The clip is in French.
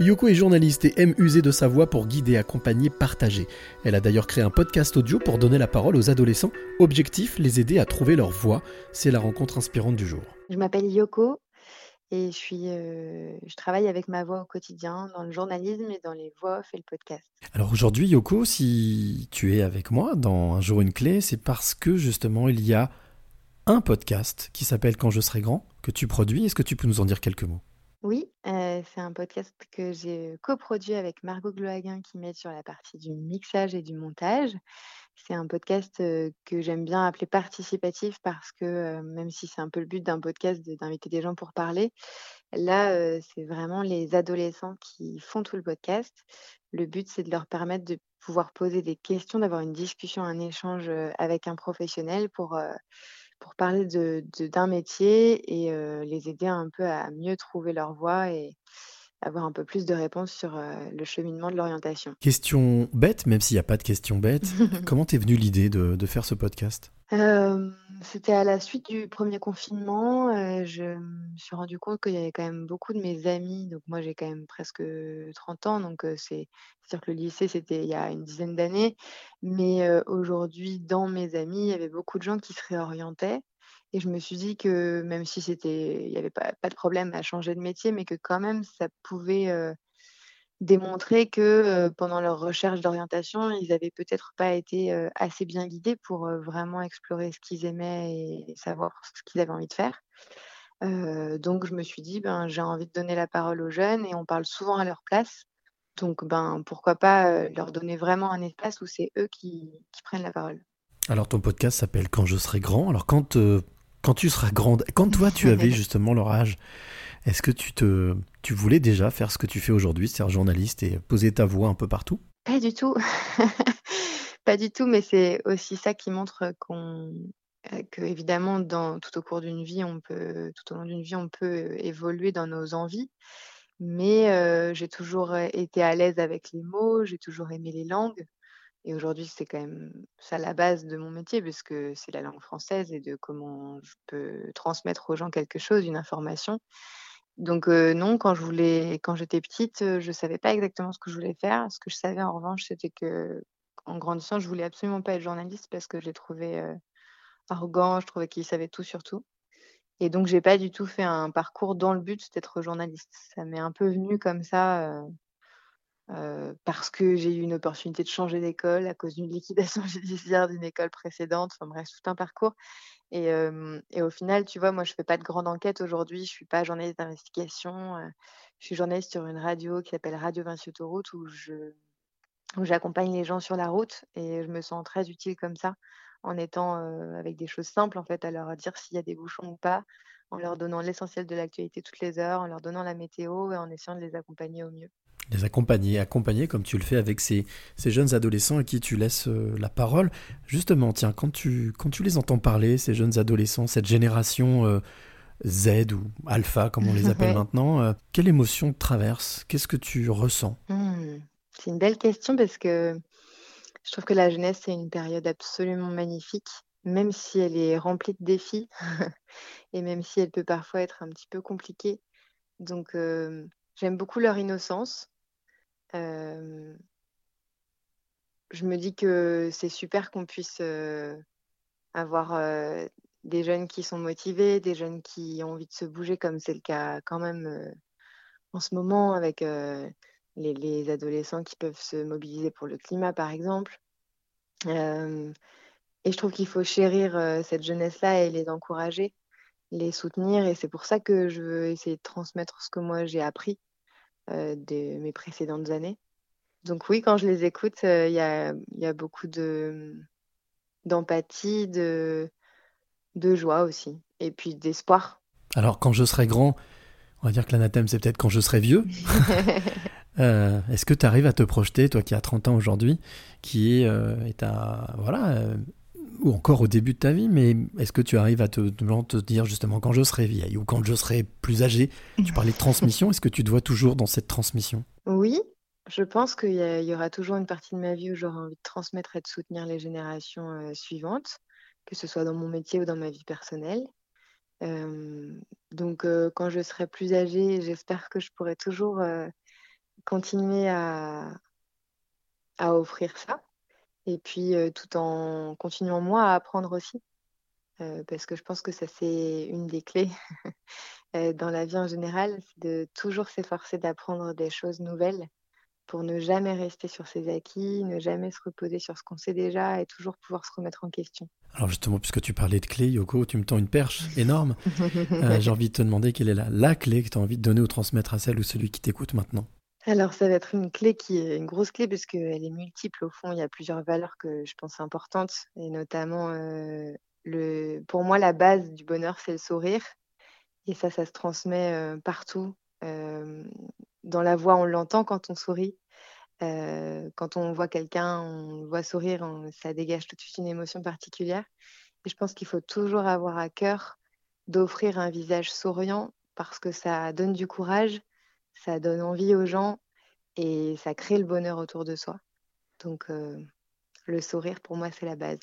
Yoko est journaliste et aime user de sa voix pour guider, accompagner, partager. Elle a d'ailleurs créé un podcast audio pour donner la parole aux adolescents. Objectif, les aider à trouver leur voix. C'est la rencontre inspirante du jour. Je m'appelle Yoko et je, suis, euh, je travaille avec ma voix au quotidien dans le journalisme et dans les voix off et le podcast. Alors aujourd'hui, Yoko, si tu es avec moi dans Un jour une clé, c'est parce que justement il y a un podcast qui s'appelle Quand je serai grand, que tu produis. Est-ce que tu peux nous en dire quelques mots? Oui, c'est un podcast que j'ai coproduit avec Margot Glohaguin qui m'aide sur la partie du mixage et du montage. C'est un podcast, que j'aime bien appeler participatif parce que, même si c'est un peu le but d'un podcast d'inviter des gens pour parler, là, c'est vraiment les adolescents qui font tout le podcast. Le but, c'est de leur permettre de pouvoir poser des questions, d'avoir une discussion, un échange, avec un professionnel pour, pour parler de, d'un métier et les aider un peu à mieux trouver leur voie et avoir un peu plus de réponses sur le cheminement de l'orientation. Question bête, même s'il n'y a pas de question bête, comment t'es venue l'idée de, de, faire ce podcast? C'était à la suite du premier confinement. je me suis rendu compte qu'il y avait quand même beaucoup de mes amis. Donc moi j'ai quand même presque 30 ans, donc c'est dire que le lycée c'était il y a une dizaine d'années. Mais aujourd'hui, dans mes amis, il y avait beaucoup de gens qui se réorientaient. Et je me suis dit que même si c'était, il n'y avait pas, pas, de problème à changer de métier, mais que quand même ça pouvait démontrer que pendant leur recherche d'orientation, ils n'avaient peut-être pas été assez bien guidés pour vraiment explorer ce qu'ils aimaient et savoir ce qu'ils avaient envie de faire. donc je me suis dit, ben, j'ai envie de donner la parole aux jeunes et on parle souvent à leur place. Donc ben, pourquoi pas leur donner vraiment un espace où c'est eux qui, prennent la parole. Alors ton podcast s'appelle Quand je serai grand. Alors quand quand tu seras grande, quand toi tu avais justement leur âge, est-ce que tu te, tu voulais déjà faire ce que tu fais aujourd'hui, c'est-à-dire journaliste et poser ta voix un peu partout? Pas du tout, pas du tout, mais c'est aussi ça qui montre qu'on, euh, que évidemment, dans, tout au cours d'une vie, on peut, tout au long d'une vie, on peut évoluer dans nos envies. Mais euh, j'ai toujours été à l'aise avec les mots, j'ai toujours aimé les langues. Et aujourd'hui, c'est quand même ça la base de mon métier, puisque c'est la langue française et de comment je peux transmettre aux gens quelque chose, une information. Donc non, quand je voulais, quand j'étais petite, je ne savais pas exactement ce que je voulais faire. Ce que je savais en revanche, c'était que en grandissant, je voulais absolument pas être journaliste parce que je les trouvais arrogants, je trouvais qu'ils savaient tout sur tout. Et donc, j'ai pas du tout fait un parcours dans le but d'être journaliste. Ça m'est un peu venu comme ça parce que j'ai eu une opportunité de changer d'école à cause d'une liquidation judiciaire d'une école précédente. Enfin bref, tout un parcours. Et, au final, tu vois, moi, je fais pas de grande enquête aujourd'hui. Je suis pas journaliste d'investigation. je suis journaliste sur une radio qui s'appelle Radio Vinci Autoroute où où j'accompagne les gens sur la route et je me sens très utile comme ça en étant avec des choses simples en fait à leur dire s'il y a des bouchons ou pas, en leur donnant l'essentiel de l'actualité toutes les heures, en leur donnant la météo et en essayant de les accompagner au mieux les accompagner, accompagner comme tu le fais avec ces, ces jeunes adolescents à qui tu laisses euh, la parole. Justement, tiens, quand tu, quand tu les entends parler, ces jeunes adolescents, cette génération euh, Z ou Alpha, comme on les appelle maintenant, euh, quelle émotion te traverse? Qu'est-ce que tu ressens? Mmh, C'est une belle question parce que je trouve que la jeunesse, c'est une période absolument magnifique, même si elle est remplie de défis et même si elle peut parfois être un petit peu compliquée. Donc, j'aime beaucoup leur innocence je me dis que c'est super qu'on puisse avoir des jeunes qui sont motivés, des jeunes qui ont envie de se bouger, comme c'est le cas quand même en ce moment avec les, adolescents qui peuvent se mobiliser pour le climat, par exemple. et je trouve qu'il faut chérir cette jeunesse-là et les encourager, les soutenir. Et c'est pour ça que je veux essayer de transmettre ce que moi j'ai appris euh, de mes précédentes années. Donc oui, quand je les écoute, euh, il y, a, y, a, beaucoup de d'empathie, de, de joie aussi, et puis d'espoir. Alors quand je serai grand, on va dire que l'anathème c'est peut-être quand je serai vieux. euh, Est-ce que tu arrives à te projeter, toi qui as 30 ans aujourd'hui, qui est, euh, est à, voilà, ou encore au début de ta vie, mais est-ce que tu arrives à te, te dire justement quand je serai vieille ou quand je serai plus âgée? Tu parlais de transmission, est-ce que tu te vois toujours dans cette transmission? Oui, je pense qu'il y, aura toujours une partie de ma vie où j'aurai envie de transmettre et de soutenir les générations euh, suivantes, que ce soit dans mon métier ou dans ma vie personnelle. Euh, donc euh, quand je serai plus âgée, j'espère que je pourrai toujours continuer à, à offrir ça. Et puis, euh, tout en continuant moi à apprendre aussi. Euh, parce que je pense que ça, c'est une des clés euh, dans la vie en général, c'est de toujours s'efforcer d'apprendre des choses nouvelles pour ne jamais rester sur ses acquis, ne jamais se reposer sur ce qu'on sait déjà et toujours pouvoir se remettre en question. Alors justement, puisque tu parlais de clés, Yoko, tu me tends une perche énorme. J'ai envie de te demander quelle est la, la clé que tu as envie de donner ou transmettre à celle ou celui qui t'écoute maintenant. Alors, ça va être une clé qui est une grosse clé parce qu'elle est multiple. Au fond, il y a plusieurs valeurs que je pense importantes et notamment euh, le, pour moi, la base du bonheur, c'est le sourire. Et ça, ça se transmet euh, partout. Euh, dans la voix, on l'entend quand on sourit. quand on voit quelqu'un, on voit sourire, ça dégage tout de suite une émotion particulière. Et je pense qu'il faut toujours avoir à cœur d'offrir un visage souriant parce que ça donne du courage ça donne envie aux gens et ça crée le bonheur autour de soi. Donc, euh, le sourire, pour moi, c'est la base.